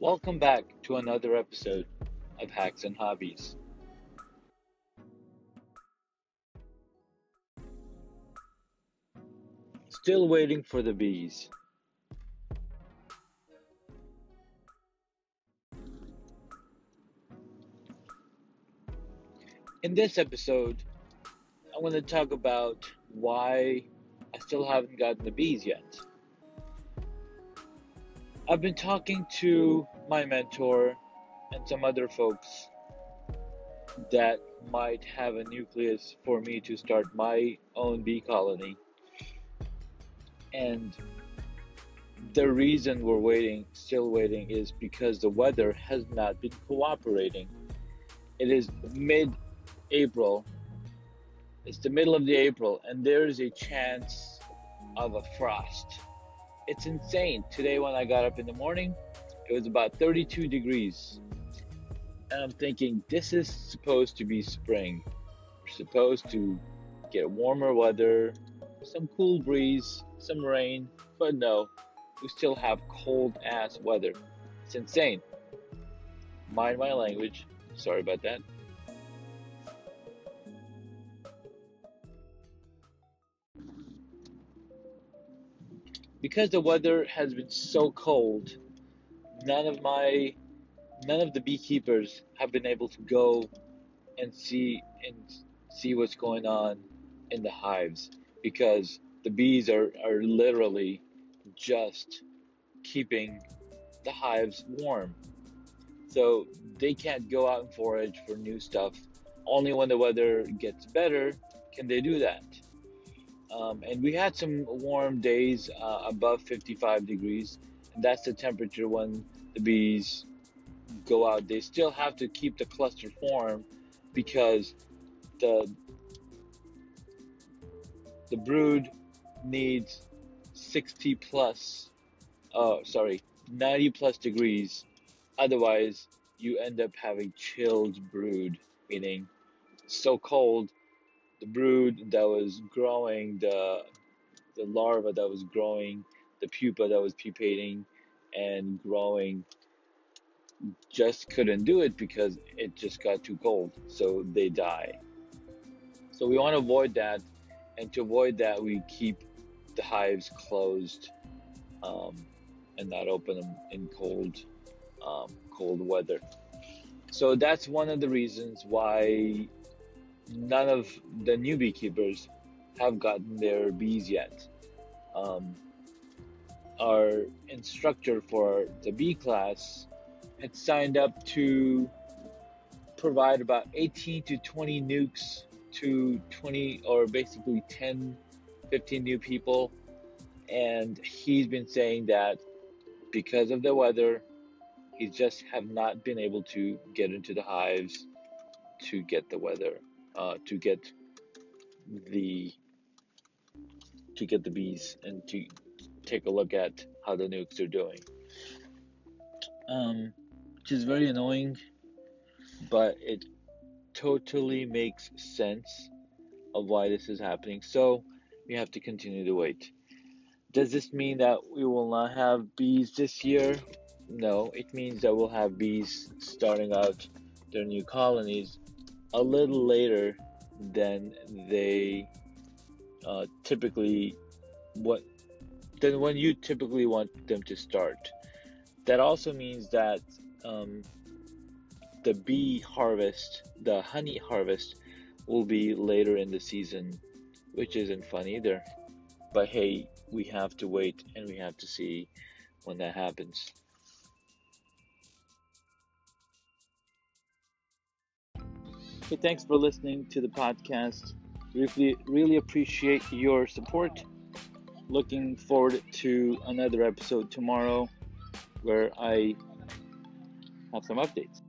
Welcome back to another episode of Hacks and Hobbies. Still waiting for the bees. In this episode, I want to talk about why I still haven't gotten the bees yet. I've been talking to my mentor and some other folks that might have a nucleus for me to start my own bee colony. And the reason we're waiting, still waiting, is because the weather has not been cooperating. It is mid April. It's the middle of the April, and there is a chance of a frost it's insane. Today, when I got up in the morning, it was about 32 degrees. And I'm thinking, this is supposed to be spring. We're supposed to get warmer weather, some cool breeze, some rain, but no, we still have cold ass weather. It's insane. Mind my language. Sorry about that. Because the weather has been so cold, none of my none of the beekeepers have been able to go and see and see what's going on in the hives because the bees are, are literally just keeping the hives warm. So they can't go out and forage for new stuff. Only when the weather gets better can they do that. Um, and we had some warm days uh, above 55 degrees, and that's the temperature when the bees go out. They still have to keep the cluster form because the the brood needs 60 plus, oh sorry, 90 plus degrees. Otherwise, you end up having chilled brood, meaning so cold the brood that was growing, the the larva that was growing, the pupa that was pupating and growing just couldn't do it because it just got too cold. So they die. So we want to avoid that. And to avoid that, we keep the hives closed um, and not open them in cold, um, cold weather. So that's one of the reasons why none of the new beekeepers have gotten their bees yet. Um, our instructor for the bee class had signed up to provide about 18 to 20 nukes to 20 or basically 10 15 new people and he's been saying that because of the weather he just have not been able to get into the hives to get the weather uh, to get the to get the bees and to take a look at how the nukes are doing. Um, which is very annoying, but it totally makes sense of why this is happening. So we have to continue to wait. Does this mean that we will not have bees this year? No, it means that we'll have bees starting out their new colonies a little later than they uh, typically what than when you typically want them to start. That also means that um, the bee harvest, the honey harvest, will be later in the season, which isn't fun either. But hey, we have to wait and we have to see when that happens. Thanks for listening to the podcast. Really, really appreciate your support. Looking forward to another episode tomorrow where I have some updates.